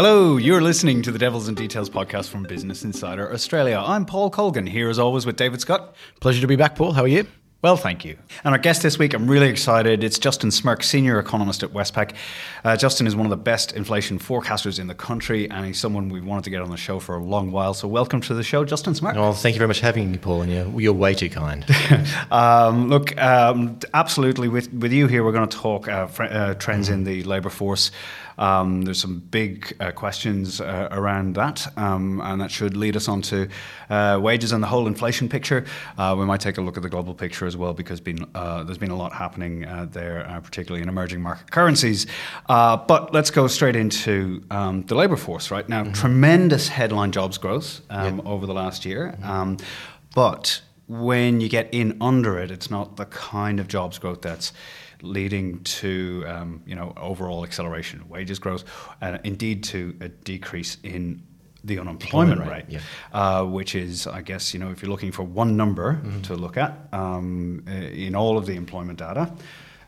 Hello, you're listening to the Devils and Details podcast from Business Insider Australia. I'm Paul Colgan, here as always with David Scutt. Pleasure to be back, Paul. How are you? Well, thank you. And our guest this week, I'm really excited. It's Justin Smirk, senior economist at Westpac. Uh, Justin is one of the best inflation forecasters in the country, and he's someone we wanted to get on the show for a long while. So, welcome to the show, Justin Smirk. Well, thank you very much for having me, Paul. And you're, you're way too kind. um, look, um, absolutely. With with you here, we're going to talk uh, fr- uh, trends mm-hmm. in the labour force. Um, there's some big uh, questions uh, around that, um, and that should lead us on to uh, wages and the whole inflation picture. Uh, we might take a look at the global picture as well, because been, uh, there's been a lot happening uh, there, particularly in emerging market currencies. but let's go straight into um, the labour force right now. Mm-hmm. Tremendous headline jobs growth um, yep. over the last year, mm-hmm. Um, but when you get in under it, it's not the kind of jobs growth that's leading to um, you know overall acceleration of wages growth, and indeed to a decrease in the unemployment rate, yeah. uh, which is, I guess, you know, if you're looking for one number mm-hmm. to look at um, in all of the employment data,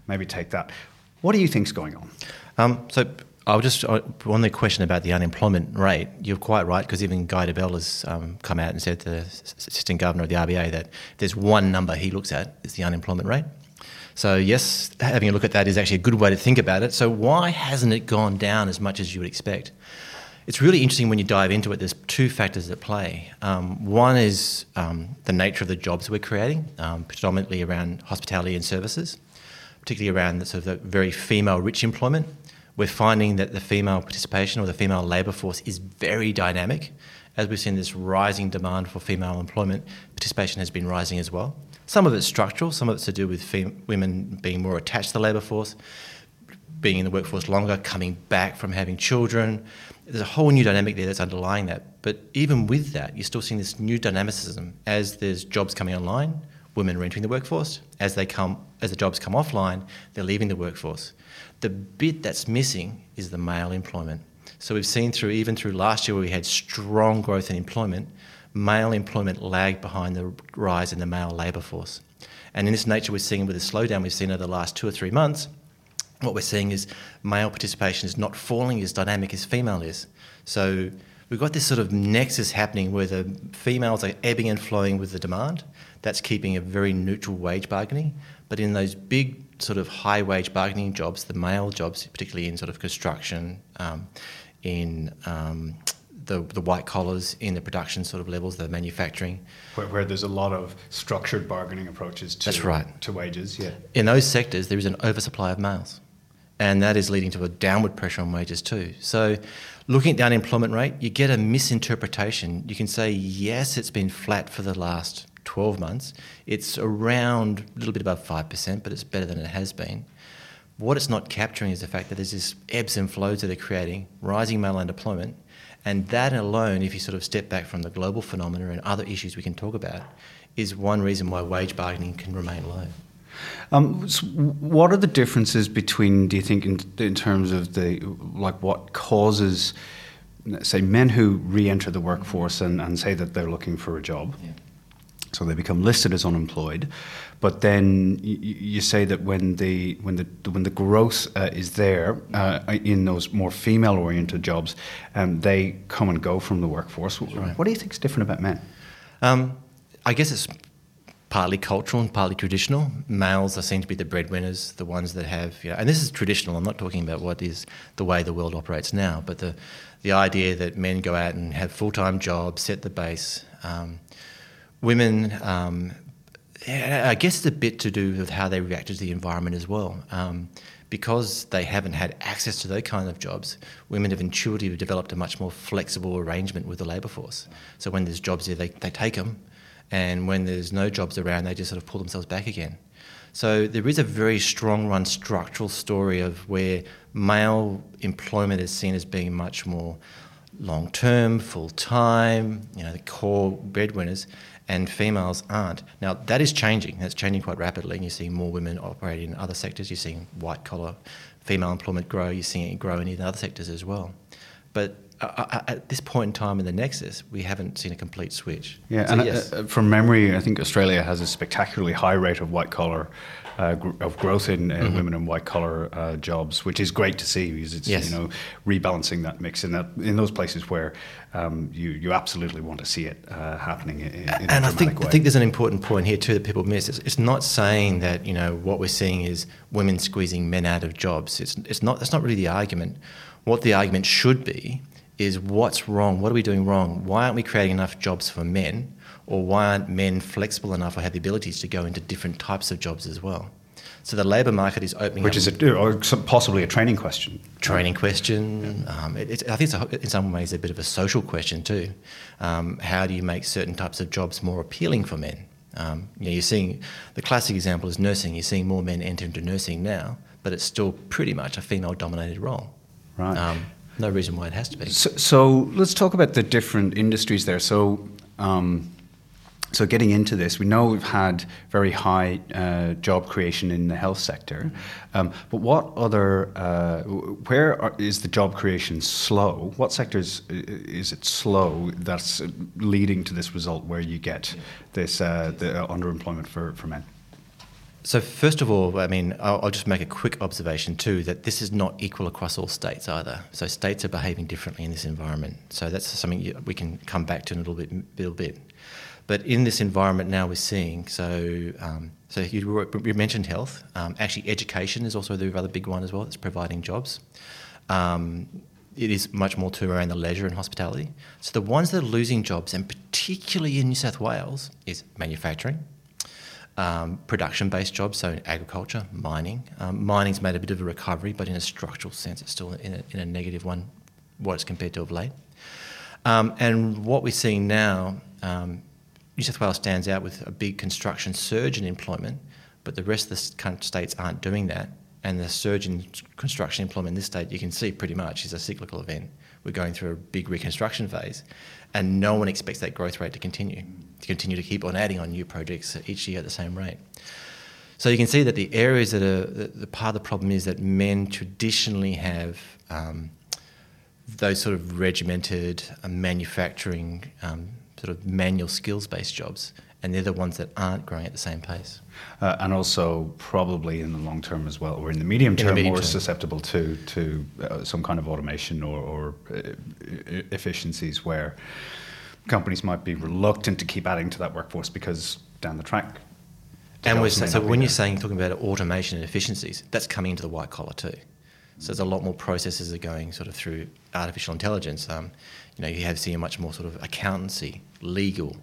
maybe take that. What do you think's going on? Um, so I'll just uh, on the question about the unemployment rate. You're quite right because even Guy Debelle has um, come out and said to the assistant governor of the RBA that there's one number he looks at is the unemployment rate. So, yes, having a look at that is actually a good way to think about it. So, why hasn't it gone down as much as you would expect? It's really interesting when you dive into it. There's two factors at play. Um, one is um, the nature of the jobs we're creating, um, predominantly around hospitality and services, particularly around the, sort of the very female-rich employment. We're finding that the female participation or the female labour force is very dynamic. As we've seen this rising demand for female employment, participation has been rising as well. Some of it's structural, some of it's to do with fem- women being more attached to the labour force, being in the workforce longer, coming back from having children. There's a whole new dynamic there that's underlying that. But even with that, you're still seeing this new dynamicism as there's jobs coming online, women are entering the workforce. As they come, as the jobs come offline, they're leaving the workforce. The bit that's missing is the male employment. So we've seen through even through last year where we had strong growth in employment, male employment lagged behind the rise in the male labour force. And in this nature, we're seeing with the slowdown we've seen over the last two or three months, what we're seeing is male participation is not falling as dynamic as female is. So we've got this sort of nexus happening where the females are ebbing and flowing with the demand. That's keeping a very neutral wage bargaining. But in those big sort of high wage bargaining jobs, the male jobs, particularly in sort of construction, um, in um, the, the white collars in the production sort of levels, the manufacturing. Where, where there's a lot of structured bargaining approaches to, That's right. to wages, yeah. In those sectors, there is an oversupply of males. And that is leading to a downward pressure on wages too. So, looking at the unemployment rate, you get a misinterpretation. You can say, yes, it's been flat for the last 12 months. It's around a little bit above 5%, but it's better than it has been. What it's not capturing is the fact that there's this ebbs and flows that are creating rising male unemployment and that alone, if you sort of step back from the global phenomena and other issues we can talk about, is one reason why wage bargaining can remain low. Um, so what are the differences between, do you think, in, in terms of the like what causes, say, men who re-enter the workforce and, and say that they're looking for a job, yeah. so they become listed as unemployed, but then you, you say that when the when the when the growth uh, is there uh, in those more female-oriented jobs, um, they come and go from the workforce. Right. What do you think is different about men? Um, I guess it's partly cultural and partly traditional. Males are seen to be the breadwinners, the ones that have, you know, and this is traditional. I'm not talking about what is the way the world operates now, but the the idea that men go out and have full time jobs, set the base. Um, women um, I guess it's a bit to do with how they reacted to the environment as well. Um, because they haven't had access to those kind of jobs, women have intuitively developed a much more flexible arrangement with the labour force. So when there's jobs there, they, they take them, and when there's no jobs around, they just sort of pull themselves back again. So there is a very strong run structural story of where male employment is seen as being much more long term, full time, you know, the core breadwinners, and females aren't. Now, that is changing. That's changing quite rapidly, and you're seeing more women operating in other sectors. You're seeing white collar female employment grow. You're seeing it grow in other sectors as well. But uh, uh, uh, at this point in time in the nexus, we haven't seen a complete switch. Yeah, so and yes. uh, from memory, I think Australia has a spectacularly high rate of white collar uh, gr- of growth in uh, mm-hmm. women in white collar uh, jobs, which is great to see because it's yes. you know rebalancing that mix in that in those places where um, you you absolutely want to see it uh, happening in, in and I think way. I think there's an important point here too that people miss. It's, it's, not saying that you know what we're seeing is women squeezing men out of jobs. It's it's not that's not really the argument. What the argument should be is what's wrong? What are we doing wrong? Why aren't we creating enough jobs for men? Or why aren't men flexible enough or have the abilities to go into different types of jobs as well? So the labour market is opening up. Which is a, or possibly a training question. Training question. Um, it, it, I think it's a, in some ways a bit of a social question too. Um, how do you make certain types of jobs more appealing for men? Um, you know, you're seeing the classic example is nursing. You're seeing more men enter into nursing now, but it's still pretty much a female-dominated role. Right. Um, no reason why it has to be. So, so let's talk about the different industries there. So, um, so getting into this, we know we've had very high uh, job creation in the health sector, um, but what other, uh, where are, is the job creation slow? What sectors is it slow that's leading to this result where you get this uh, the underemployment for, for men? So first of all, I mean, I'll, I'll, just make a quick observation too that this is not equal across all states either. So states are behaving differently in this environment. So that's something we can come back to in a little bit. Little bit. But in this environment now, we're seeing so. Um, so you, you, mentioned health. Um, actually, education is also the other big one as well. It's providing jobs. Um, it is much more to around the leisure and hospitality. So the ones that are losing jobs, and particularly in New South Wales, is manufacturing um, production-based jobs, so in agriculture, mining. Um, mining's made a bit of a recovery, but in a structural sense, it's still in a, in a negative one, what it's compared to of late. Um, and what we're seeing now, um, New South Wales stands out with a big construction surge in employment, but the rest of the states aren't doing that. And the surge in construction employment in this state, you can see pretty much, is a cyclical event. We're going through a big reconstruction phase, and no one expects that growth rate to continue to continue to keep on adding on new projects each year at the same rate. So you can see that the areas that are the, part of the problem is that men traditionally have um, those sort of regimented uh, manufacturing, um, sort of manual skills based jobs, and they're the ones that aren't growing at the same pace. Uh, and also, probably in the long term as well, or in the medium term, the medium more term. susceptible to to uh, some kind of automation or, or uh, efficiencies where companies might be reluctant to keep adding to that workforce because down the track. And we're saying, so when there. you're saying talking about automation and efficiencies, that's coming into the white collar too. So there's a lot more processes that are going sort of through artificial intelligence. Um, you know, you have seen much more sort of accountancy, legal,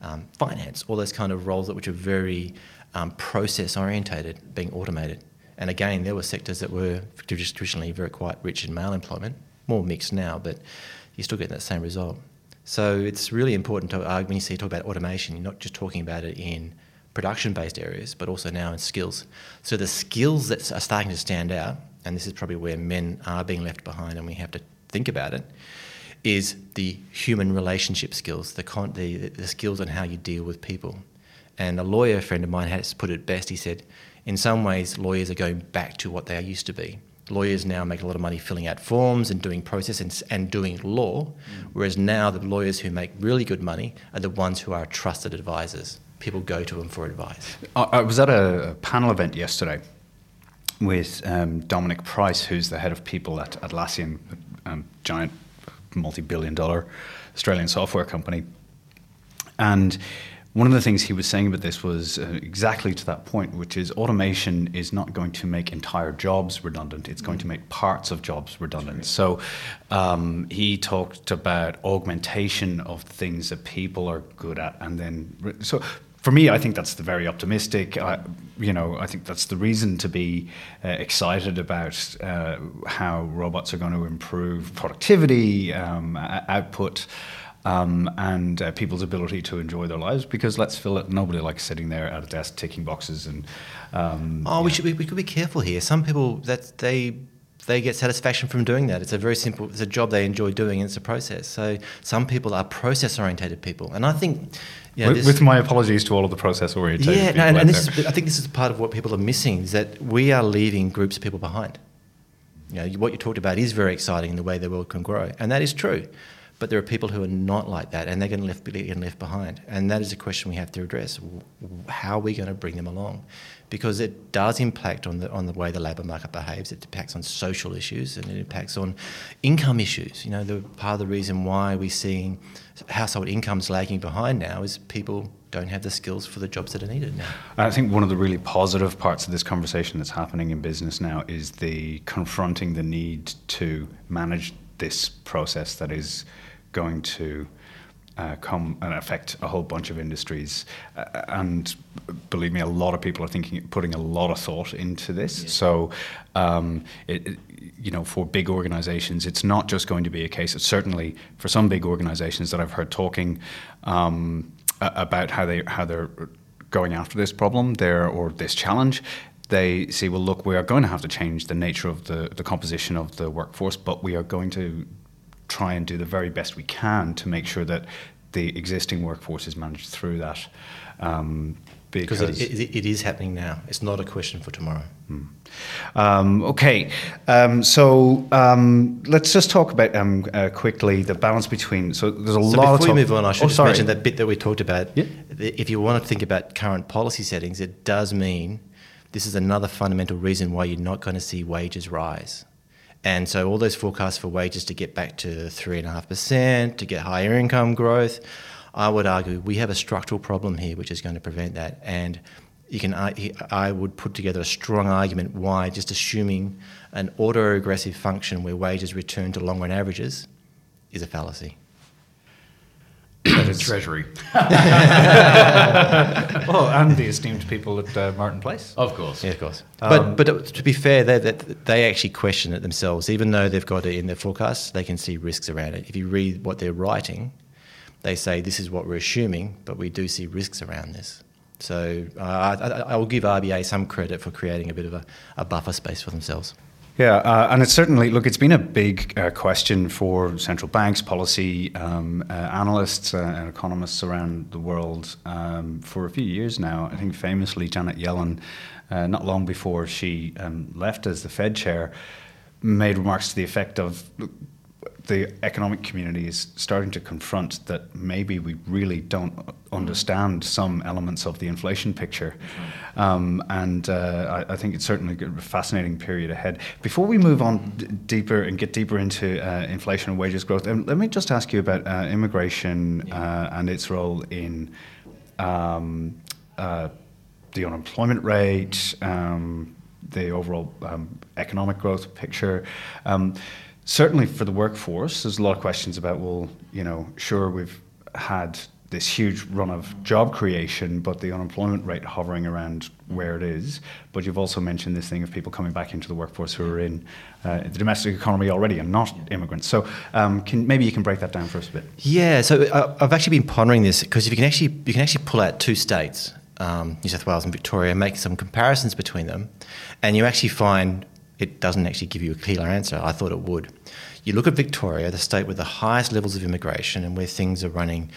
um, finance, all those kind of roles that which are very um, process orientated being automated. And again, there were sectors that were traditionally very quite rich in male employment, more mixed now, but you're still getting that same result. So it's really important to uh, when you see talk about automation, you're not just talking about it in production-based areas, but also now in skills. So the skills that are starting to stand out, and this is probably where men are being left behind, and we have to think about it, is the human relationship skills, the, con- the, the skills on how you deal with people. And a lawyer friend of mine has put it best. He said, in some ways, lawyers are going back to what they used to be lawyers now make a lot of money filling out forms and doing process and, and doing law, mm. whereas now the lawyers who make really good money are the ones who are trusted advisors. People go to them for advice. I was at a panel event yesterday with um, Dominic Price, who's the head of people at Atlassian, um, giant multi-billion dollar Australian software company. And one of the things he was saying about this was uh, exactly to that point, which is automation is not going to make entire jobs redundant. It's going to make parts of jobs redundant. So um, he talked about augmentation of things that people are good at, and then so. For me, I think that's the very optimistic. I, you know, I think that's the reason to be uh, excited about uh, how robots are going to improve productivity, um, output um, and uh, people's ability to enjoy their lives. Because let's fill it, nobody likes sitting there at a desk ticking boxes and. Um, oh, we should we, we could be careful here. Some people that they they get satisfaction from doing that. It's a very simple. It's a job they enjoy doing, and it's a process. So some people are process orientated people, and I think. Yeah, with, with, my apologies to all of the process oriented. Yeah, no, and, and this is, I think this is part of what people are missing is that we are leaving groups of people behind. You know, what you talked about is very exciting in the way the world can grow, and that is true. But there are people who are not like that, and they're going to left, get left behind. And that is a question we have to address. How are we going to bring them along? Because it does impact on the on the way the labour market behaves. It impacts on social issues and it impacts on income issues. You know, the part of the reason why we're seeing household incomes lagging behind now is people don't have the skills for the jobs that are needed now. I think one of the really positive parts of this conversation that's happening in business now is the confronting the need to manage this process that is going to uh, come and affect a whole bunch of industries. Uh, and believe me, a lot of people are thinking, putting a lot of thought into this. Yeah. So, um, it, it, you know, for big organizations, it's not just going to be a case of certainly for some big organizations that I've heard talking um, about how they how they're going after this problem there or this challenge they say, well, look, we are going to have to change the nature of the, the composition of the workforce, but we are going to try and do the very best we can to make sure that the existing workforce is managed through that. Um, because it, it, it is happening now. It's not a question for tomorrow. Hmm. Um, okay, um, so um, let's just talk about um, uh, quickly the balance between. So there's a so lot. Before we move on, I should oh, just sorry. mention that bit that we talked about. Yeah. If you want to think about current policy settings, it does mean this is another fundamental reason why you're not going to see wages rise. And so all those forecasts for wages to get back to 3.5%, to get higher income growth, I would argue we have a structural problem here which is going to prevent that. And you can, I would put together a strong argument why just assuming an auto-regressive function where wages return to long-run averages is a fallacy. The treasury. well, and the esteemed people at uh, Martin Place. Of course. Yeah, of course. Um, but, but to be fair, they, they actually question it themselves. Even though they've got it in their forecasts, they can see risks around it. If you read what they're writing, they say this is what we're assuming, but we do see risks around this. So uh, I, I, will give RBA some credit for creating a bit of a, a buffer space for themselves. Yeah, uh, and it's certainly look. It's been a big uh, question for central banks, policy um, uh, analysts, uh, and economists around the world um, for a few years now. I think famously, Janet Yellen, uh, not long before she um, left as the Fed chair, made remarks to the effect of the economic community is starting to confront that maybe we really don't understand some elements of the inflation picture. Um, and uh, I, I, think it's certainly a fascinating period ahead. Before we move on d- deeper and get deeper into uh, inflation and wages growth, um, let me just ask you about uh, immigration uh, and its role in um, uh, the unemployment rate, um, the overall um, economic growth picture. Certainly for the workforce, there's a lot of questions about, well, you know, sure, we've had this huge run of job creation, but the unemployment rate hovering around where it is. But you've also mentioned this thing of people coming back into the workforce who are in uh, the domestic economy already and not immigrants. So um, can, maybe you can break that down for us a bit. Yeah. So uh, I've actually been pondering this because if you can actually you can actually pull out two states, um, New South Wales and Victoria, and make some comparisons between them, and you actually find it doesn't actually give you a clear answer. I thought it would. You look at Victoria, the state with the highest levels of immigration and where things are running,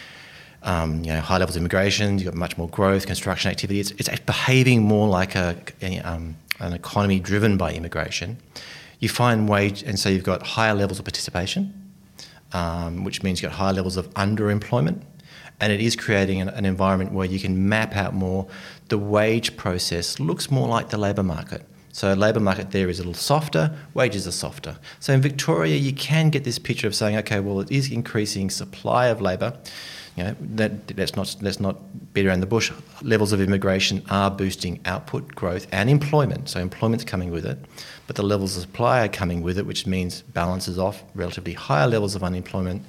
um, you know, high levels of immigration, you've got much more growth, construction activity. It's, it's behaving more like a, um, an economy driven by immigration. You find wage, and so you've got higher levels of participation, um, which means you've got higher levels of underemployment. And it is creating an, an environment where you can map out more. The wage process looks more like the labour market. So labour market there is a little softer, wages are softer. So in Victoria, you can get this picture of saying, okay, well, it is increasing supply of labour. You know, that, not let's not beat around the bush. Levels of immigration are boosting output growth and employment. So employment's coming with it, but the levels of supply are coming with it, which means balances off relatively higher levels of unemployment,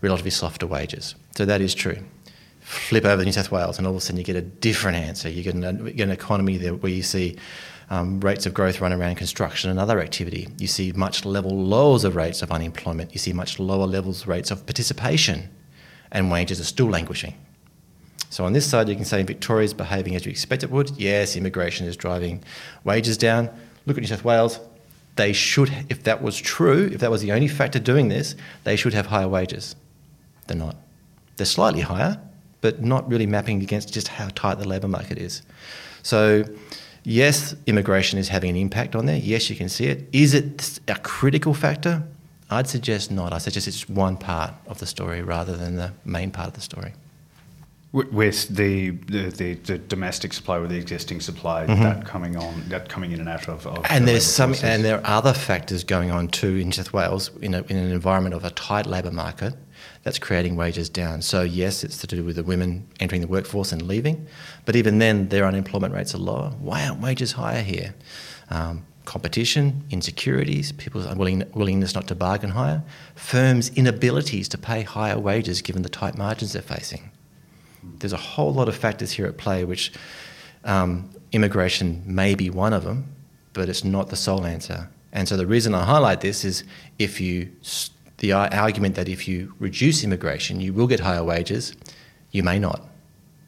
relatively softer wages. So that is true flip over to New South Wales, and all of a sudden you get a different answer. You get an, you get an economy where you see um, rates of growth run around construction and other activity. You see much level lowers of rates of unemployment. You see much lower levels rates of participation, and wages are still languishing. So on this side, you can say Victoria is behaving as you expect it would. Yes, immigration is driving wages down. Look at New South Wales. They should, if that was true, if that was the only factor doing this, they should have higher wages. They're not. They're slightly higher, but not really mapping against just how tight the labour market is. So Yes, immigration is having an impact on there. Yes, you can see it. Is it a critical factor? I'd suggest not. I suggest it's one part of the story rather than the main part of the story. With the, the, the, the domestic supply or the existing supply mm-hmm. that coming on, that coming in and out of, of and there's some, forces. and there are other factors going on too in New South Wales in, a, in an environment of a tight labour market that's creating wages down. So yes, it's to do with the women entering the workforce and leaving, but even then, their unemployment rates are lower. Why aren't wages higher here? Um, competition, insecurities, people's unwilling, willingness not to bargain higher, firms' inabilities to pay higher wages given the tight margins they're facing. There's a whole lot of factors here at play, which um, immigration may be one of them, but it's not the sole answer. And so the reason I highlight this is if you the uh, argument that if you reduce immigration, you will get higher wages, you may not.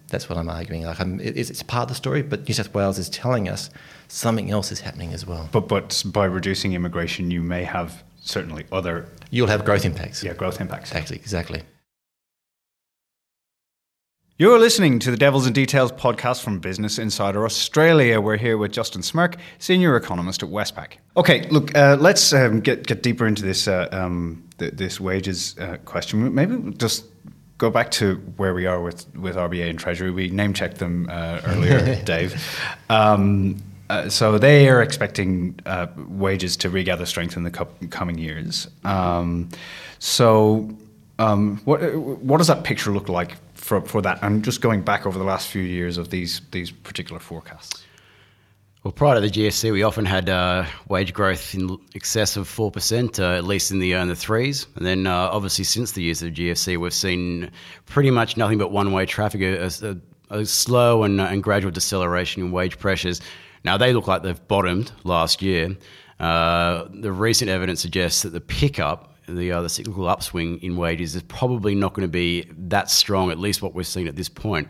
That's what I'm arguing. Like I'm, it's part of the story, but New South Wales is telling us something else is happening as well. But but by reducing immigration, you may have certainly other. You'll have growth impacts. Yeah, growth impacts. Exactly. Exactly. You're listening to the Devils and Details podcast from Business Insider Australia. We're here with Justin Smirk, senior economist at Westpac. Okay, look, uh, let's um, get get deeper into this uh, um, th- this wages uh, question. Maybe just go back to where we are with, with RBA and Treasury. We name checked them uh, earlier, Dave. Um, uh, so they are expecting uh, wages to regather strength in the co- coming years. Um, so, um, what what does that picture look like for for that? And just going back over the last few years of these these particular forecasts. Well, prior to the GFC, we often had uh, wage growth in excess of 4%, uh, at least in the, uh, in the threes. And then, uh, obviously, since the years of the GFC, we've seen pretty much nothing but one way traffic, a, a, a slow and, uh, and, gradual deceleration in wage pressures. Now, they look like they've bottomed last year. Uh, the recent evidence suggests that the pickup, the, the cyclical upswing in wages, is probably not going to be that strong, at least what we've seen at this point.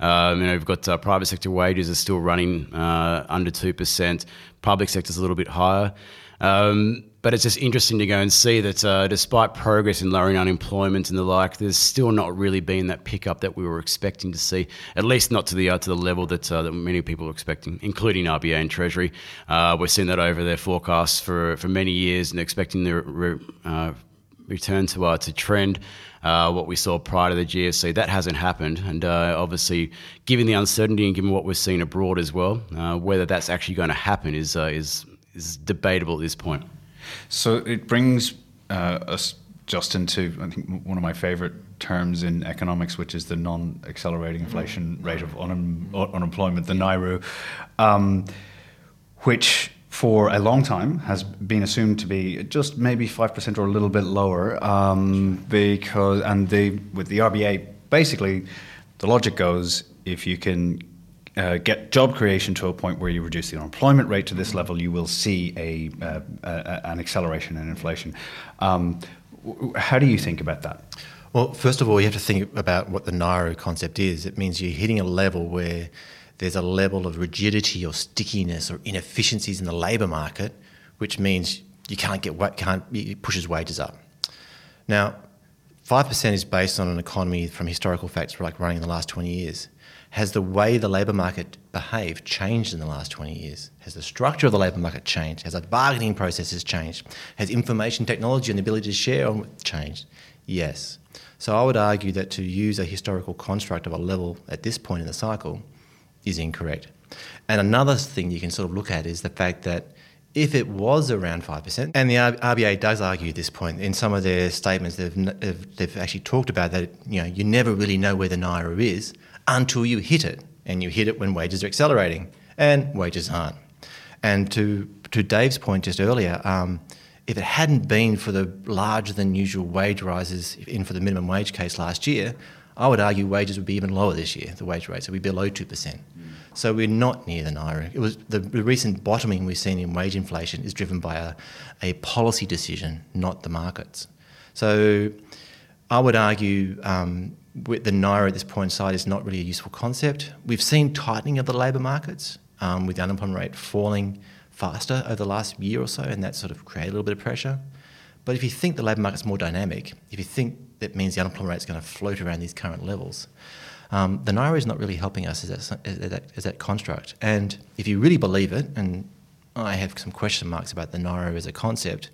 Um, you know, we've got uh, private sector wages are still running uh, under 2%, public sector's a little bit higher. Um, but it's just interesting to go and see that uh, despite progress in lowering unemployment and the like, there's still not really been that pickup that we were expecting to see, at least not to the uh, to the level that, uh, that many people are expecting, including RBA and Treasury. Uh, we're seeing that over their forecasts for, for many years and expecting the re- uh, return to uh, to trend. Uh, what we saw prior to the GFC. That hasn't happened, and uh, obviously, given the uncertainty and given what we're seeing abroad as well, uh, whether that's actually going to happen is uh, is is debatable at this point. So it brings uh, us just into I think one of my favourite terms in economics, which is the non-accelerating inflation rate of un- unemployment, the NAIRU, um, which for a long time has been assumed to be just maybe 5% or a little bit lower um, because and with the RBA basically the logic goes if you can uh, get job creation to a point where you reduce the unemployment rate to this level, you will see a, uh, an acceleration in inflation. Um, how do you think about that? Well, first of all, you have to think about what the NAIRU concept is. It means you're hitting a level where there's a level of rigidity or stickiness or inefficiencies in the labour market, which means you can't get what can't it pushes wages up. Now, five percent is based on an economy from historical facts, like running in the last twenty years. Has the way the labour market behaved changed in the last 20 years? Has the structure of the labour market changed? Has the bargaining processes changed? Has information technology and the ability to share changed? Yes. So I would argue that to use a historical construct of a level at this point in the cycle is incorrect. And another thing you can sort of look at is the fact that if it was around 5%, and the RBA does argue this point in some of their statements, they've, they've actually talked about that you know you never really know where the NAIRU is until you hit it, and you hit it when wages are accelerating, and wages aren't. And to, to Dave's point just earlier, um, if it hadn't been for the larger than usual wage rises in for the minimum wage case last year, I would argue wages would be even lower this year. The wage rates would be below two percent. So we're not near the NAIRU. It was the, the, recent bottoming we've seen in wage inflation is driven by a, a policy decision, not the markets. So I would argue um, the NAIRU at this point in side is not really a useful concept. We've seen tightening of the labour markets um, with the unemployment rate falling faster over the last year or so, and that sort of created a little bit of pressure. But if you think the labour market's more dynamic, if you think that means the unemployment rate is going to float around these current levels, um, the NAIRU is not really helping us as that, as, that, as that construct. And if you really believe it, and I have some question marks about the NAIRU as a concept,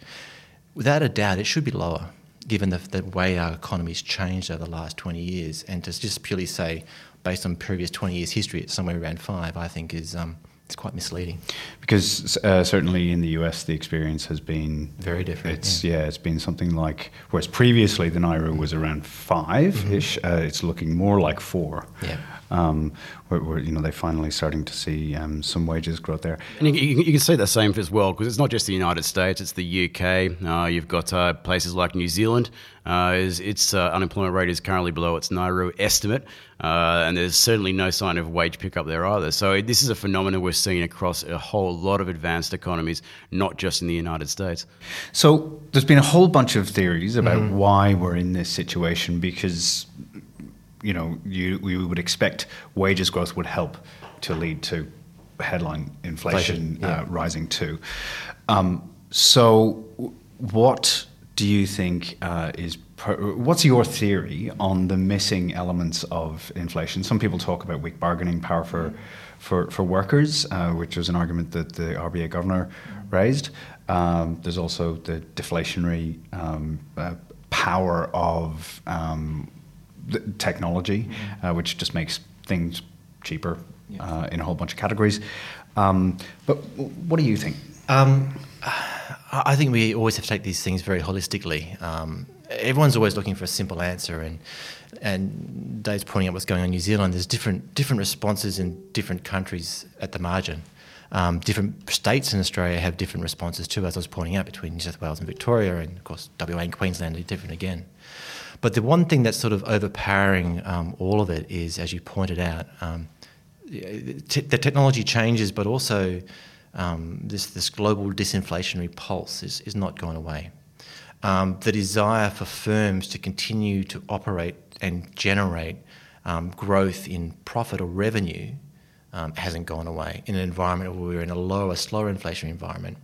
without a doubt, it should be lower, given the, the way our economy's changed over the last 20 years. And to just purely say, based on previous 20 years' history, it's somewhere around five, I think is um, it's quite misleading. Because uh, certainly in the US, the experience has been very different. It's yeah. yeah it's been something like whereas previously the NAIRU was around 5 ish. Mm-hmm. Uh, it's looking more like four. Yeah. Um, where, where, you know they're finally starting to see um, some wages growth there. And you, you, can see the same as well because it's not just the United States; it's the UK. Uh, you've got uh, places like New Zealand. Uh, is, its uh, unemployment rate is currently below its NAIRU estimate, uh, and there's certainly no sign of wage pickup there either. So this is a phenomenon we're seeing across a whole lot of advanced economies, not just in the United States. So there's been a whole bunch of theories about mm. why we're in this situation because you know, you, we would expect wages growth would help to lead to headline inflation, inflation yeah. uh, rising too. Um, so, what do you think uh, is what's your theory on the missing elements of inflation? Some people talk about weak bargaining power for for, for workers, uh, which was an argument that the RBA governor raised. Um, there's also the deflationary um, uh, power of um, technology, uh, which just makes things cheaper uh, in a whole bunch of categories. Um, but what do you think? Um, I think we always have to take these things very holistically. Um, everyone's always looking for a simple answer, and and Dave's pointing out what's going on in New Zealand. There's different different responses in different countries at the margin. Um, different states in Australia have different responses too, as I was pointing out, between New South Wales and Victoria, and of course WA and Queensland are different again. But the one thing that's sort of overpowering um, all of it is, as you pointed out, um, the technology changes, but also um, this, this global disinflationary pulse is, is not going away. Um, the desire for firms to continue to operate and generate um, growth in profit or revenue um, hasn't gone away in an environment where we're in a lower, slower inflationary environment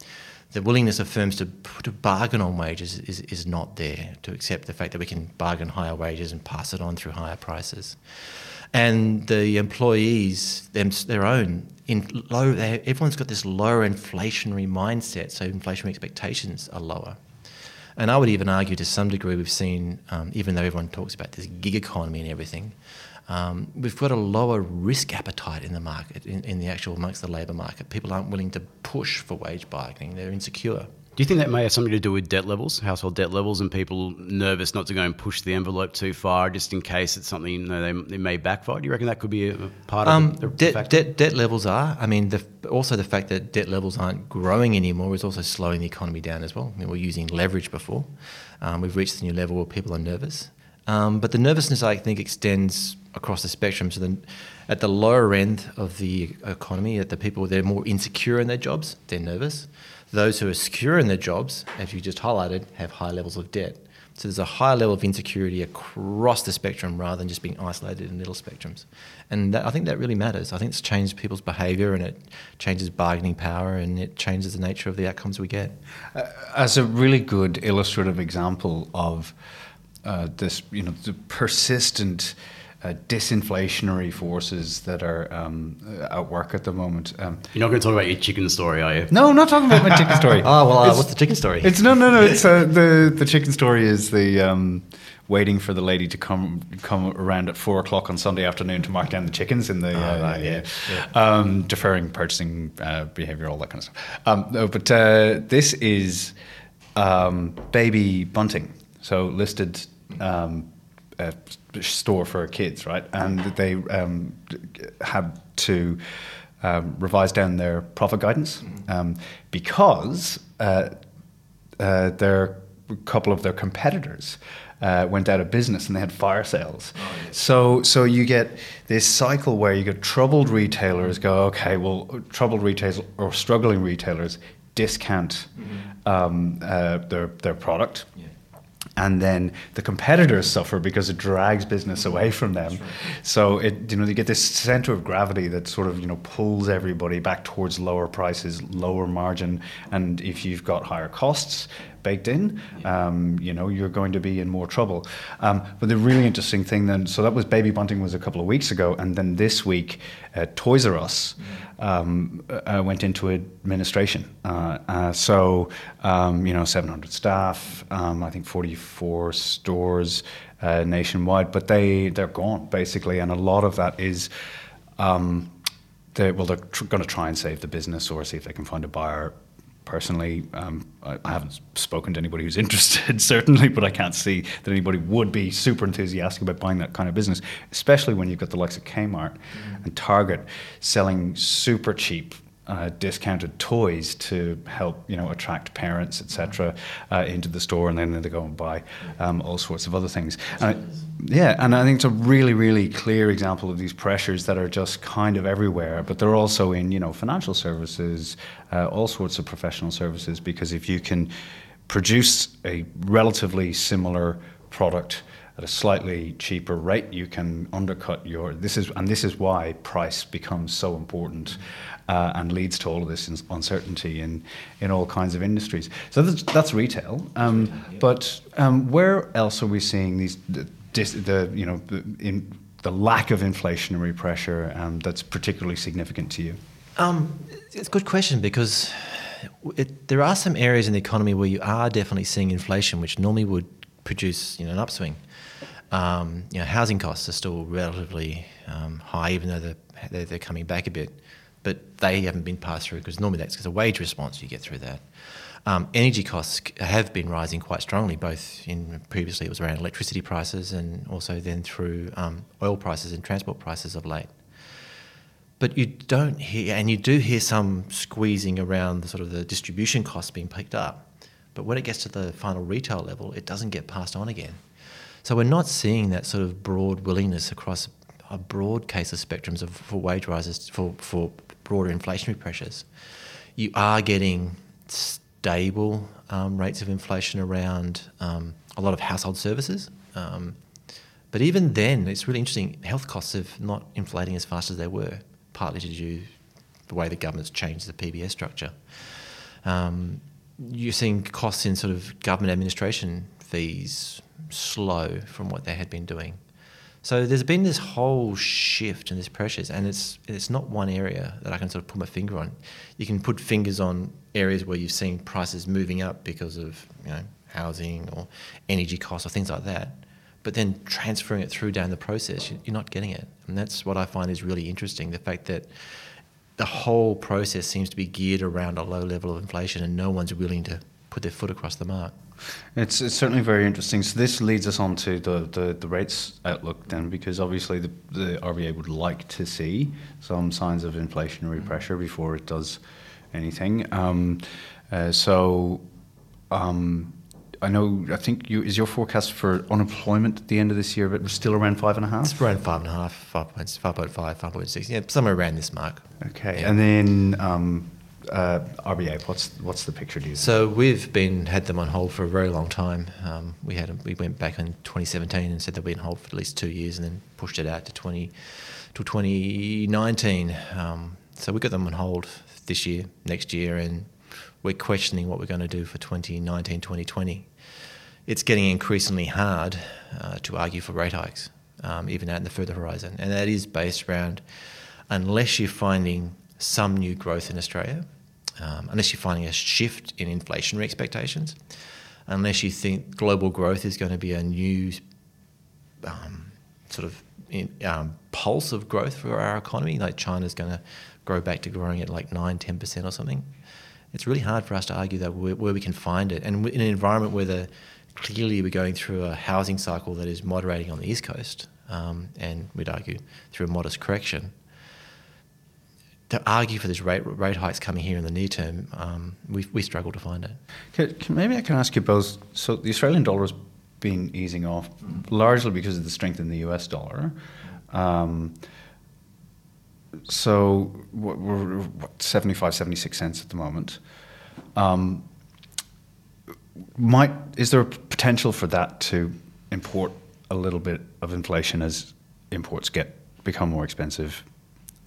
the willingness of firms to, to bargain on wages is, is not there, to accept the fact that we can bargain higher wages and pass it on through higher prices. And the employees, them, their own, in low, they, everyone's got this lower inflationary mindset, so inflationary expectations are lower. And I would even argue to some degree we've seen, um, even though everyone talks about this gig economy and everything, um, we've got a lower risk appetite in the market, in, in the actual amongst the labour market. People aren't willing to push for wage bargaining; they're insecure. Do you think that may have something to do with debt levels, household debt levels, and people nervous not to go and push the envelope too far, just in case it's something you know, they, they may backfire? Do you reckon that could be a part of um, the, the debt, debt, debt? levels are. I mean, the, also the fact that debt levels aren't growing anymore is also slowing the economy down as well. I mean, we are using leverage before. Um, we've reached the new level where people are nervous. Um, but the nervousness, I think, extends across the spectrum. So, the, at the lower end of the economy, at the people they're more insecure in their jobs, they're nervous. Those who are secure in their jobs, as you just highlighted, have high levels of debt. So there's a higher level of insecurity across the spectrum rather than just being isolated in little spectrums. And that, I think that really matters. I think it's changed people's behaviour and it changes bargaining power and it changes the nature of the outcomes we get. Uh, as a really good illustrative example of uh, this, you know, the persistent uh, disinflationary forces that are um, at work at the moment. Um, You're not going to talk about your chicken story, are you? No, I'm not talking about my chicken story. oh well, uh, what's the chicken story? It's no, no, no. It's uh, the the chicken story is the. Um, waiting for the lady to come come around at four o'clock on Sunday afternoon to mark down the chickens in the oh, uh, yeah, yeah. Um, deferring purchasing uh, behavior, all that kind of stuff. Um, no, but uh, this is um, baby bunting, so listed um, store for kids, right? And they um, had to um, revise down their profit guidance um, because uh, uh, their a couple of their competitors uh, went out of business and they had fire sales. Oh, yes. So so you get this cycle where you get troubled retailers go, okay, well, troubled retailers or struggling retailers discount mm-hmm. um, uh, their their product. Yeah and then the competitors suffer because it drags business away from them. Right. So it you know you get this center of gravity that sort of you know pulls everybody back towards lower prices, lower margin, and if you've got higher costs, baked in, um, you know, you're going to be in more trouble. Um, but the really interesting thing then, so that was Baby Bunting was a couple of weeks ago, and then this week, uh, Toys R Us um, uh, went into administration. Uh, uh so, um, you know, 700 staff, um, I think 44 stores uh, nationwide, but they they're gone basically, and a lot of that is. Um, they, well, they're tr- going to try and save the business or see if they can find a buyer personally, um, I, I, haven't spoken to anybody who's interested, certainly, but I can't see that anybody would be super enthusiastic about buying that kind of business, especially when you've got the likes of Kmart mm-hmm. and Target selling super cheap uh, discounted toys to help you know attract parents etc uh, into the store and then they go and buy um, all sorts of other things yeah and I think it's a really really clear example of these pressures that are just kind of everywhere but they're also in you know financial services uh, all sorts of professional services because if you can produce a relatively similar product at a slightly cheaper rate, you can undercut your. This is and this is why price becomes so important uh, and leads to all of this uncertainty in in all kinds of industries. So that's, that's retail. Um, but um, where else are we seeing these the, the you know the, in the lack of inflationary pressure um, that's particularly significant to you? Um, it's a good question because it, there are some areas in the economy where you are definitely seeing inflation, which normally would produce you know, an upswing. Um, you know, housing costs are still relatively um, high, even though they're, they're, they're, coming back a bit. But they haven't been passed through because normally that's because a wage response you get through that. Um, energy costs have been rising quite strongly, both in previously it was around electricity prices and also then through um, oil prices and transport prices of late. But you don't hear, and you do hear some squeezing around the sort of the distribution costs being picked up. But when it gets to the final retail level, it doesn't get passed on again. So we're not seeing that sort of broad willingness across a broad case of spectrums of, for wage rises for, for broader inflationary pressures. You are getting stable um, rates of inflation around um, a lot of household services. Um, but even then, it's really interesting. Health costs have not inflating as fast as they were, partly to do the way the government's changed the PBS structure. Um, you're seeing costs in sort of government administration fees, slow from what they had been doing. So there's been this whole shift in these pressures, and it's it's not one area that I can sort of put my finger on. You can put fingers on areas where you've seen prices moving up because of you know housing or energy costs or things like that, but then transferring it through down the process, you're not getting it, and that's what I find is really interesting. The fact that the whole process seems to be geared around a low level of inflation, and no one's willing to put their foot across the mark. It's, it's certainly very interesting. So this leads us on to the, the, the rates outlook then, because obviously the, the RBA would like to see some signs of inflationary mm-hmm. pressure before it does anything. Um, uh, so um, I know, I think you, is your forecast for unemployment at the end of this year, but still around five and a half? It's around five and a half, 5.5, 5.6, yeah, somewhere around this mark. Okay, yeah. and then um, uh, RBA, what's what's the picture? Do you so we've been had them on hold for a very long time. Um, we had we went back in 2017 and said they'd be on hold for at least two years, and then pushed it out to 20 to 2019. Um, so we got them on hold this year, next year, and we're questioning what we're going to do for 2019, 2020. It's getting increasingly hard uh, to argue for rate hikes, um, even out in the further horizon, and that is based around unless you're finding some new growth in Australia, um, unless you're finding a shift in inflationary expectations, unless you think global growth is going to be a new um, sort of in, um, pulse of growth for our economy, like China's going to grow back to growing at like 9 10% or something. It's really hard for us to argue that where, where we can find it. And in an environment where the, clearly we're going through a housing cycle that is moderating on the East Coast, um, and we'd argue through a modest correction, to argue for this rate, rate hikes coming here in the near term, um, we, we struggle to find it. Can, can, maybe I can ask you both. So the Australian dollar has been easing off largely because of the strength in the US dollar. Um, so we're, what, 75, 76 cents at the moment. Um, might is there a potential for that to import a little bit of inflation as imports get become more expensive?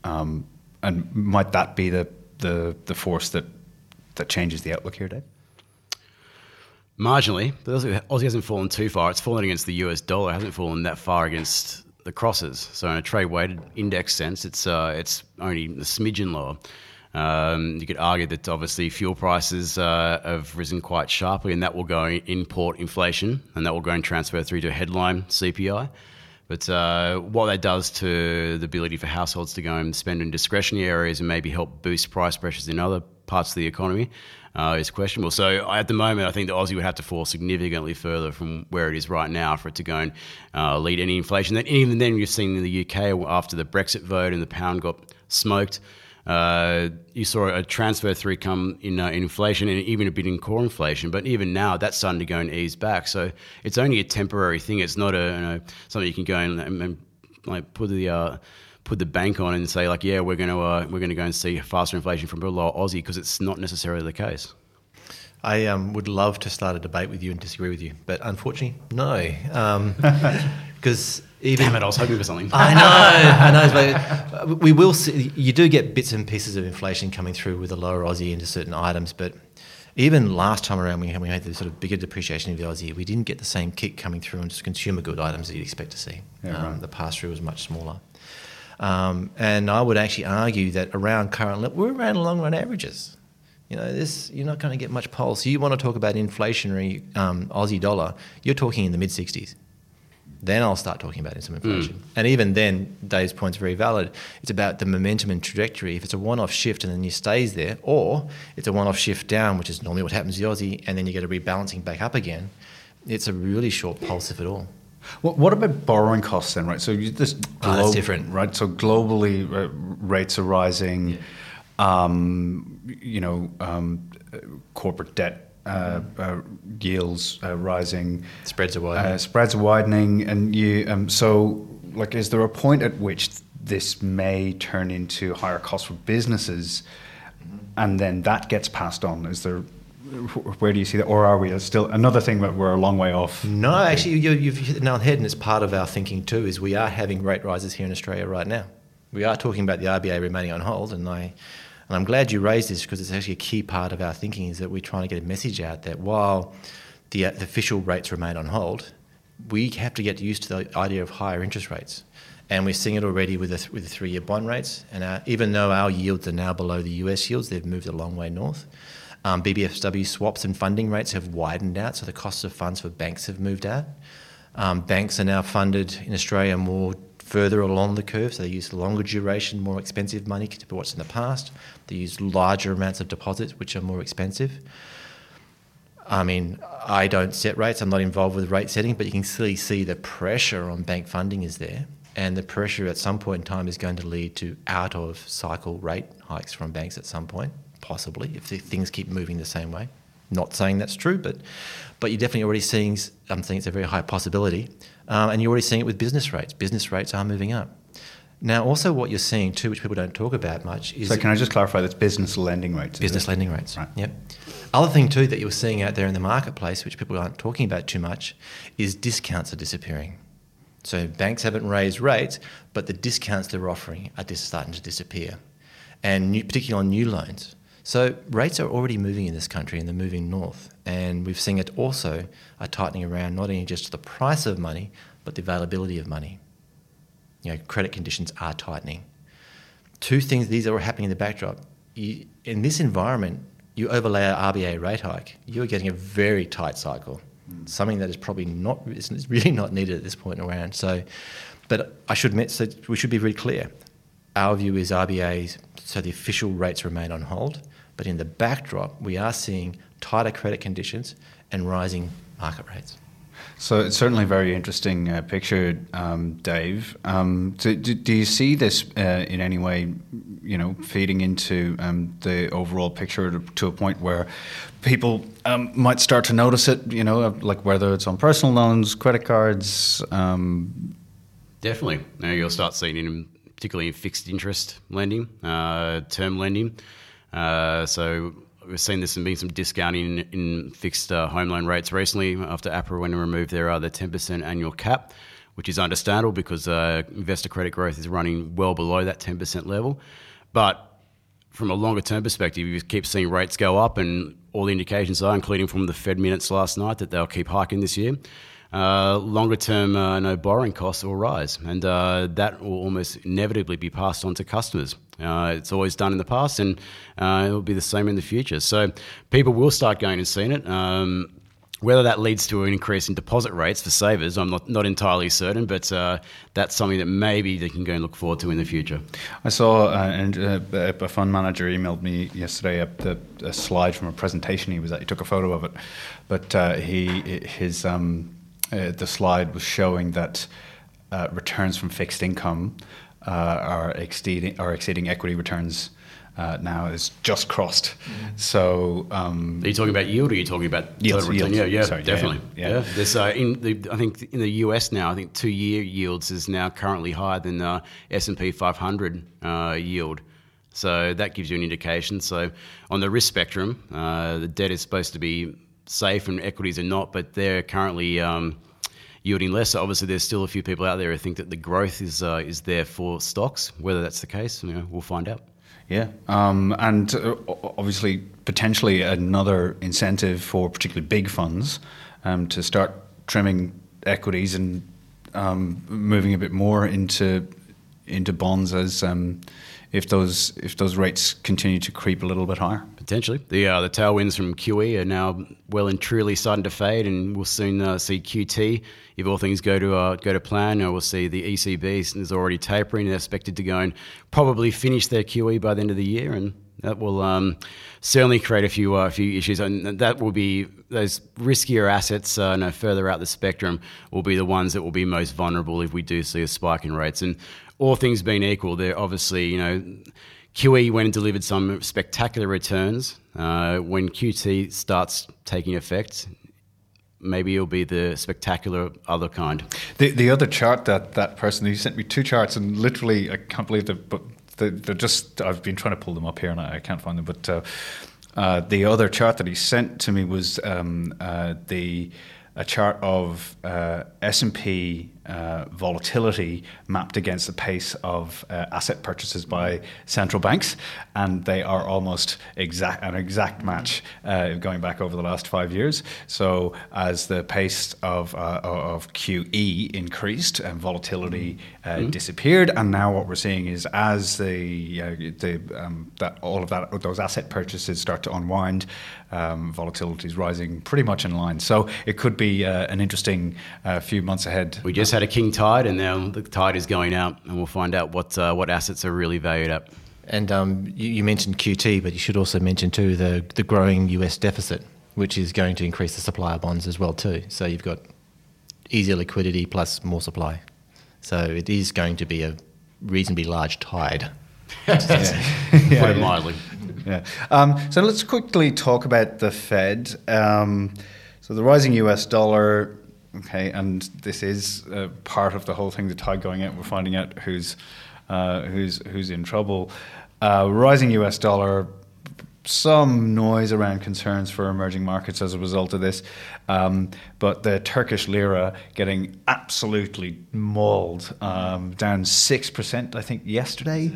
Um, and might that be the, the, the force that, that changes the outlook here, Dave? Marginally, but Aussie hasn't fallen too far. It's fallen against the US dollar. It hasn't fallen that far against the crosses. So in a trade weighted index sense, it's uh, it's only a smidgen lower. Um, you could argue that obviously fuel prices uh, have risen quite sharply, and that will go in import inflation, and that will go and transfer through to headline CPI. But uh, what that does to the ability for households to go and spend in discretionary areas and maybe help boost price pressures in other parts of the economy uh, is questionable. So at the moment, I think the Aussie would have to fall significantly further from where it is right now for it to go and uh, lead any inflation. And even then, you've seen in the UK after the Brexit vote and the pound got smoked. Uh, you saw a transfer through come in, uh, in, inflation and even a bit in core inflation, but even now that's starting to go and ease back. So it's only a temporary thing. It's not a you know, something you can go and, and, and like put the uh, put the bank on and say like, yeah, we're going to uh, we're going to go and see faster inflation from below Aussie because it's not necessarily the case. I um, would love to start a debate with you and disagree with you, but unfortunately, no. Because even Damn it, I was hoping for something. I know, I know. But we will see. You do get bits and pieces of inflation coming through with a lower Aussie into certain items, but even last time around, when we had the sort of bigger depreciation of the Aussie, we didn't get the same kick coming through on just consumer good items that you'd expect to see. Yeah, um, right. The pass through was much smaller. Um, and I would actually argue that around current level, we're around long run averages. You know, this you're not going to get much pulse. You want to talk about inflationary um, Aussie dollar, you're talking in the mid 60s. Then I'll start talking about some inflation. Mm. And even then, Dave's point's very valid. It's about the momentum and trajectory. If it's a one-off shift and then you stays there, or it's a one-off shift down, which is normally what happens to the Aussie, and then you get a rebalancing back up again, it's a really short pulse, if at all. What, what about borrowing costs then, right? So you, this oh, that's different, right? So globally, uh, rates are rising. Yeah. Um, you know, um, corporate debt uh, uh, yields uh, rising, spreads are widening. Uh, spreads are widening, and you. Um, so, like, is there a point at which this may turn into higher costs for businesses, and then that gets passed on? Is there where do you see that, or are we still another thing that we're a long way off? No, actually, you, have hit the nail on the head, and it's part of our thinking too. Is we are having rate rises here in Australia right now. We are talking about the RBA remaining on hold, and I, and I'm glad you raised this because it's actually a key part of our thinking. Is that we're trying to get a message out that while the, the official rates remain on hold, we have to get used to the idea of higher interest rates. And we're seeing it already with the, with the three year bond rates. And our, even though our yields are now below the US yields, they've moved a long way north. Um, BBSW swaps and funding rates have widened out, so the costs of funds for banks have moved out. Um, banks are now funded in Australia more further along the curve, so they use longer duration, more expensive money compared to what's in the past. They use larger amounts of deposits, which are more expensive. I mean, I don't set rates, I'm not involved with rate setting, but you can clearly see the pressure on bank funding is there. And the pressure at some point in time is going to lead to out of cycle rate hikes from banks at some point possibly, if things keep moving the same way. Not saying that's true, but but you're definitely already seeing. I'm saying it's a very high possibility, um, and you're already seeing it with business rates. Business rates are moving up. Now, also what you're seeing too, which people don't talk about much, is so. Can I just clarify? That's business lending rates. Business lending rates. Right. Yep. Other thing too that you're seeing out there in the marketplace, which people aren't talking about too much, is discounts are disappearing. So banks haven't raised rates, but the discounts they're offering are just starting to disappear, and new, particularly on new loans. So rates are already moving in this country and they're moving north. And we've seen it also a tightening around not only just the price of money, but the availability of money. You know, credit conditions are tightening. Two things, these are happening in the backdrop. You, in this environment, you overlay our RBA rate hike, you're getting a very tight cycle, mm. something that is probably not, is really not needed at this point around. So, but I should admit, so we should be very clear. Our view is RBA, so the official rates remain on hold but in the backdrop, we are seeing tighter credit conditions and rising market rates. So it's certainly a very interesting uh, picture, um, Dave. Um, do, do, do, you see this uh, in any way, you know, feeding into um, the overall picture to, to, a point where people um, might start to notice it, you know, like whether it's on personal loans, credit cards? Um? Definitely. Now you'll start seeing it, particularly in fixed interest lending, uh, term lending. Uh, so we've seen this and been some discounting in, in fixed uh, home loan rates recently after APRA went and removed their other 10% annual cap, which is understandable because uh, investor credit growth is running well below that 10% level. But from a longer term perspective, you keep seeing rates go up, and all the indications are, including from the Fed minutes last night, that they'll keep hiking this year. Uh, longer term, uh, no borrowing costs will rise, and uh, that will almost inevitably be passed on to customers. Uh, it's always done in the past, and uh, it will be the same in the future. So people will start going and seeing it. Um, whether that leads to an increase in deposit rates for savers, I'm not, not entirely certain, but uh, that's something that maybe they can go and look forward to in the future. I saw uh, and, uh, a fund manager emailed me yesterday a, a, a, slide from a presentation he was at. He took a photo of it, but uh, he his um, uh, the slide was showing that uh, returns from fixed income are exceeding are exceeding equity returns uh, now is just crossed. Mm-hmm. So, um, are you talking about yield, or are you talking about yield? yields. Yeah, yeah, Sorry, definitely. Yeah, yeah. yeah. There's uh, in the I think in the US now, I think two-year yields is now currently higher than the S and P 500 uh, yield. So that gives you an indication. So on the risk spectrum, uh, the debt is supposed to be safe and equities are not, but they're currently um, yielding less. Obviously, there's still a few people out there who think that the growth is uh, is there for stocks. Whether that's the case, you know, we'll find out. Yeah, um, and uh, obviously potentially another incentive for particularly big funds um, to start trimming equities and um, moving a bit more into into bonds as um, if those if those rates continue to creep a little bit higher. Potentially, the uh, the tailwinds from QE are now well and truly starting to fade, and we'll soon uh, see QT if all things go to uh, go to plan. Or we'll see the ECB is already tapering; they're expected to go and probably finish their QE by the end of the year, and that will um, certainly create a few uh, few issues, and that will be those riskier assets uh, no further out the spectrum will be the ones that will be most vulnerable if we do see a spike in rates. And all things being equal, they're obviously, you know, QE went and delivered some spectacular returns. Uh, when QT starts taking effect, maybe it'll be the spectacular other kind. The the other chart that that person he sent me two charts and literally I can't believe that, but they're, just I've been trying to pull them up here and I, I can't find them. But uh, uh, the other chart that he sent to me was um, uh, the a chart of uh, S and P uh, volatility mapped against the pace of uh, asset purchases by central banks, and they are almost exact an exact match uh, going back over the last five years. So as the pace of uh, of QE increased and volatility uh, mm-hmm. disappeared, and now what we're seeing is as the the um, that all of that those asset purchases start to unwind, um, volatility is rising pretty much in line. So it could be an interesting few months ahead. We just had a king tide, and now the tide is going out, and we'll find out what uh, what assets are really valued at. And um, you, you, mentioned QT, but you should also mention too the the growing US deficit, which is going to increase the supply of bonds as well too. So you've got easier liquidity plus more supply. So it is going to be a reasonably large tide. yeah. Put it mildly. Yeah. Um, so let's quickly talk about the Fed. Um, so the rising US dollar Okay, and this is uh, part of the whole thing. The tide going out, we're finding out who's uh, who's who's in trouble. Uh, rising U.S. dollar, some noise around concerns for emerging markets as a result of this, um, but the Turkish lira getting absolutely mauled, um, down six percent, I think, yesterday.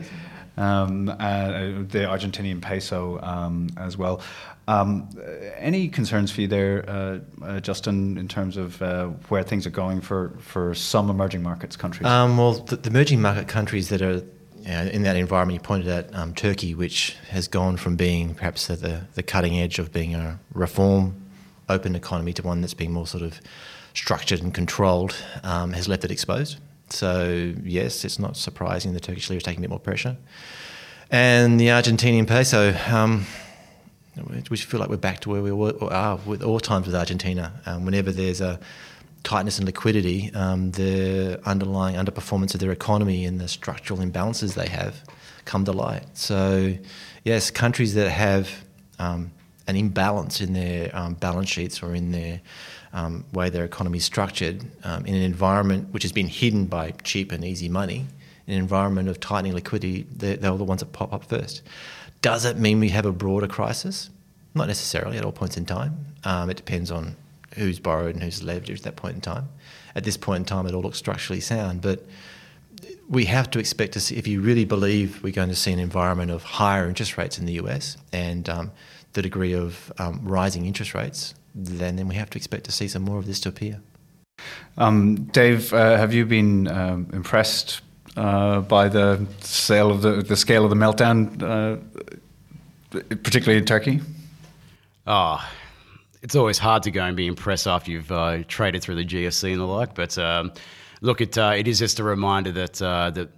Um, uh, the Argentinian peso um, as well. Um, any concerns for you there, uh, uh, Justin, in terms of uh, where things are going for, for some emerging markets countries? Um, well, the, the, emerging market countries that are know, in that environment, you pointed out um, Turkey, which has gone from being perhaps at the, the cutting edge of being a reform, open economy to one that's being more sort of structured and controlled, um, has left it exposed. So, yes, it's not surprising the Turkish lira is taking a bit more pressure. And the Argentinian peso, um, we feel like we're back to where we were, are with all times with Argentina. Um, whenever there's a tightness in liquidity, um, the underlying underperformance of their economy and the structural imbalances they have come to light. So, yes, countries that have um, an imbalance in their um, balance sheets or in their um, way their economy is structured, um, in an environment which has been hidden by cheap and easy money, in an environment of tightening liquidity, they're, they're the ones that pop up first. Does it mean we have a broader crisis? Not necessarily at all points in time. Um, it depends on who's borrowed and who's leveraged at that point in time. At this point in time, it all looks structurally sound, but we have to expect to see, if you really believe we're going to see an environment of higher interest rates in the US and um, the degree of um, rising interest rates, then, then we have to expect to see some more of this to appear. Um, Dave, uh, have you been um, impressed uh, by the scale of the, the scale of the meltdown, uh, particularly in Turkey? Oh, it's always hard to go and be impressed after you've uh, traded through the GFC and the like. But um, look, it uh, it is just a reminder that uh, that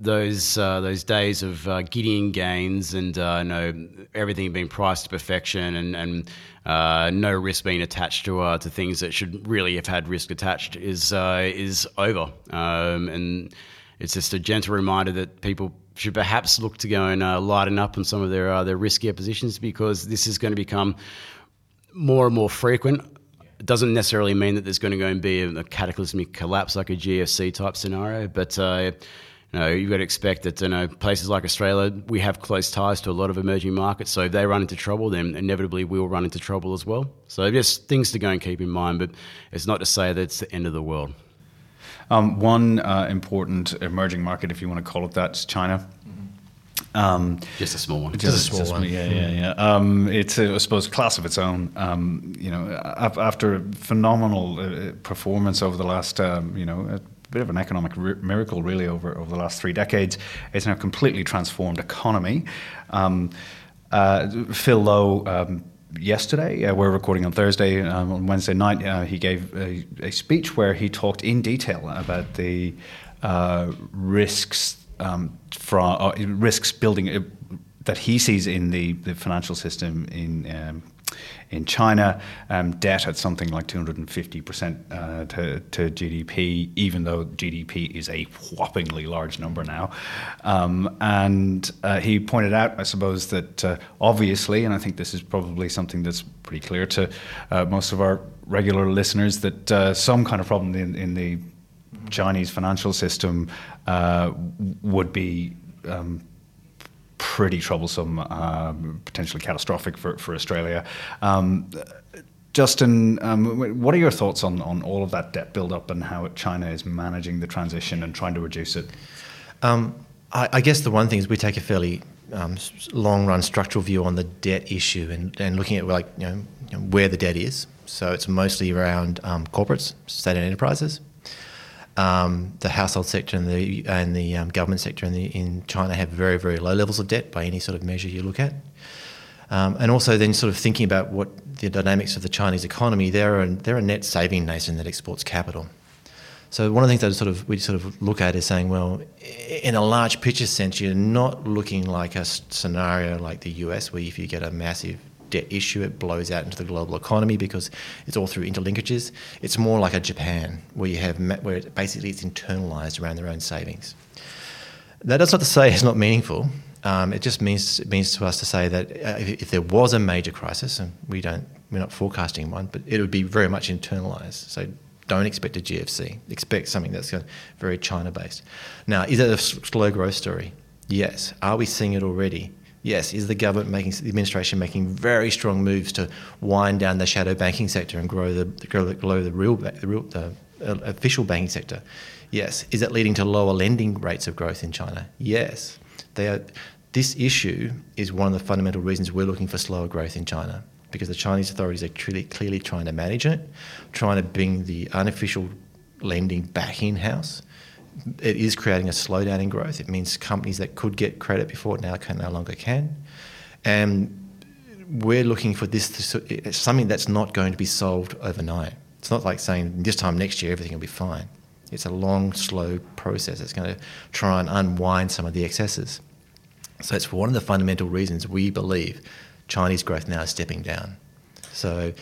those uh, those days of uh, Gideon gains and uh, no everything being priced to perfection and and uh, no risk being attached to uh, to things that should really have had risk attached is uh, is over. Um, and it's just a gentle reminder that people should perhaps look to go and lighten up on some of their their riskier positions because this is going to become more and more frequent it doesn't necessarily mean that there's going to go and be a, a cataclysmic collapse like a GFC type scenario, but uh, you know, you've got to expect that you know places like Australia, we have close ties to a lot of emerging markets. So if they run into trouble, then inevitably we'll run into trouble as well. So just things to go and keep in mind, but it's not to say that it's the end of the world. Um, one uh, important emerging market, if you want to call it that, is China. Um, just a small one. Just, just a small just, one. Yeah, yeah, yeah. Um, it's, a, I suppose, class of its own. Um, you know, after a phenomenal uh, performance over the last, um, you know, bit of an economic miracle, really, over, over the last three decades. It's now a completely transformed economy. Um, uh, Phil Lowe. Um, yesterday, uh, we're recording on Thursday. Um, on Wednesday night, uh, he gave a, a, speech where he talked in detail about the uh, risks um, from uh, risks building uh, that he sees in the, the financial system in um, in China, um, debt at something like 250% uh, to, to, GDP, even though GDP is a whoppingly large number now. Um, and uh, he pointed out, I suppose, that uh, obviously, and I think this is probably something that's pretty clear to uh, most of our regular listeners, that uh, some kind of problem in, in the Chinese financial system uh, would be um, pretty troublesome, um, potentially catastrophic for, for Australia. Um, Justin, um, what are your thoughts on, on all of that debt buildup and how China is managing the transition and trying to reduce it? Um, I, I, guess the one thing is we take a fairly um, long run structural view on the debt issue and, and looking at like you know, where the debt is. So it's mostly around um, corporates, state and enterprises um, the household sector and the and the um, government sector in, the, in China have very very low levels of debt by any sort of measure you look at. Um, and also then sort of thinking about what the dynamics of the Chinese economy, they're a, they're a net saving nation that exports capital. So one of the things that sort of we sort of look at is saying, well, in a large picture sense, you're not looking like a scenario like the US, where if you get a massive debt issue, it blows out into the global economy because it's all through interlinkages. It's more like a Japan, where you have where it basically it's internalized around their own savings. That is not to say it's not meaningful. Um, it just means it means to us to say that uh, if, if, there was a major crisis, and we don't, we're not forecasting one, but it would be very much internalized. So don't expect a GFC. Expect something that's very China based. Now, is it a slow growth story? Yes. Are we seeing it already? Yes, is the government making the administration making very strong moves to wind down the shadow banking sector and grow the grow the, grow the real the, real, the uh, official banking sector? Yes. Is it leading to lower lending rates of growth in China? Yes. They are, this issue is one of the fundamental reasons we're looking for slower growth in China because the Chinese authorities are clearly, clearly trying to manage it, trying to bring the unofficial lending back in house it is creating a slowdown in growth. It means companies that could get credit before now can no longer can. And we're looking for this to, eh, something that's not going to be solved overnight. It's not like saying this time next year everything will be fine. It's a long, slow process. It's going to try and unwind some of the excesses. So it's one of the fundamental reasons we believe Chinese growth now is stepping down. So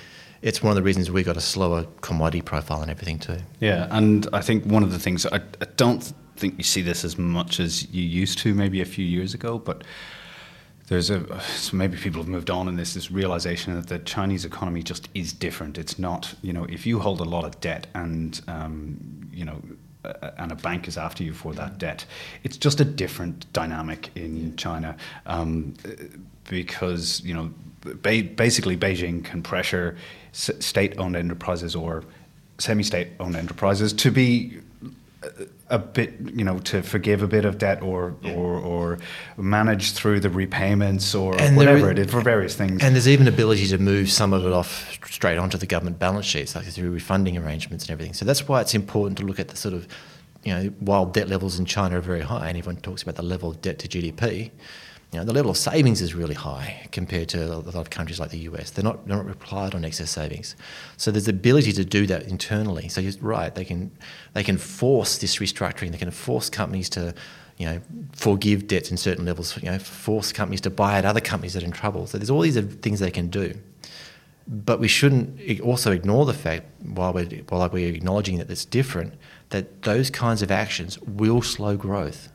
it's one of the reasons we got a slower commodity profile and everything too. Yeah, and I think one of the things I, I don't think you see this as much as you used to maybe a few years ago, but there's a so maybe people have moved on in this this realization that the Chinese economy just is different. It's not you know if you hold a lot of debt and um, you know and a bank is after you for that debt. It's just a different dynamic in China um, because you know basically Beijing can pressure state-owned enterprises or semi-state-owned enterprises to be uh, a bit, you know, to forgive a bit of debt or or, or manage through the repayments or And whatever there it is for various things. And there's even ability to move some of it off straight onto the government balance sheets, like through refunding arrangements and everything. So that's why it's important to look at the sort of, you know, while debt levels in China are very high, and everyone talks about the level of debt to GDP, know, the level of savings is really high compared to a lot of countries like the US. They're not, they're not relied on excess savings. So there's the ability to do that internally. So you're right, they can, they can force this restructuring, they can force companies to, you know, forgive debts in certain levels, you know, force companies to buy out other companies that are in trouble. So there's all these things they can do. But we shouldn't also ignore the fact, while we're, while we're acknowledging that it's different, that those kinds of actions will slow growth.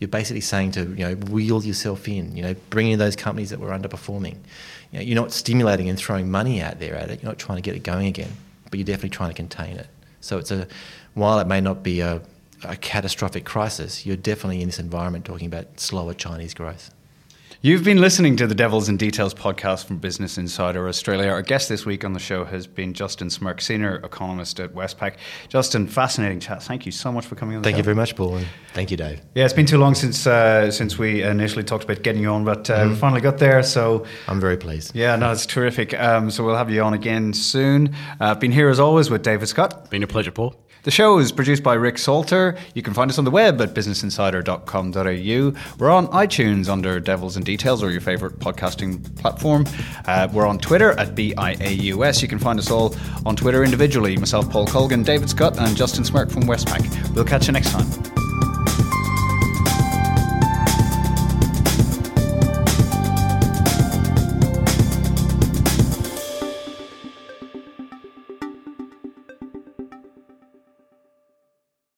You're basically saying to you know wheel yourself in, you know, bring in those companies that were underperforming. You know, you're not stimulating and throwing money out there at it. You're not trying to get it going again, but you're definitely trying to contain it. So it's a while it may not be a, a catastrophic crisis, you're definitely in this environment talking about slower Chinese growth. You've been listening to the Devils in Details podcast from Business Insider Australia. Our guest this week on the show has been Justin Smirk, senior economist at Westpac. Justin, fascinating chat. Thank you so much for coming on. Thank show. you very much, Paul. Thank you, Dave. Yeah, it's been too long since uh, since we initially talked about getting you on, but uh, mm-hmm. we finally got there. So I'm very pleased. Yeah, no, it's terrific. Um, so we'll have you on again soon. Uh, been here as always with David Scutt. Been a pleasure, Paul. The show is produced by Rick Salter. You can find us on the web at businessinsider.com.au. We're on iTunes under Devils and Details or your favourite podcasting platform. Uh, we're on Twitter at BIAUS. You can find us all on Twitter individually. Myself, Paul Colgan, David Scutt, and Justin Smirk from Westpac. We'll catch you next time.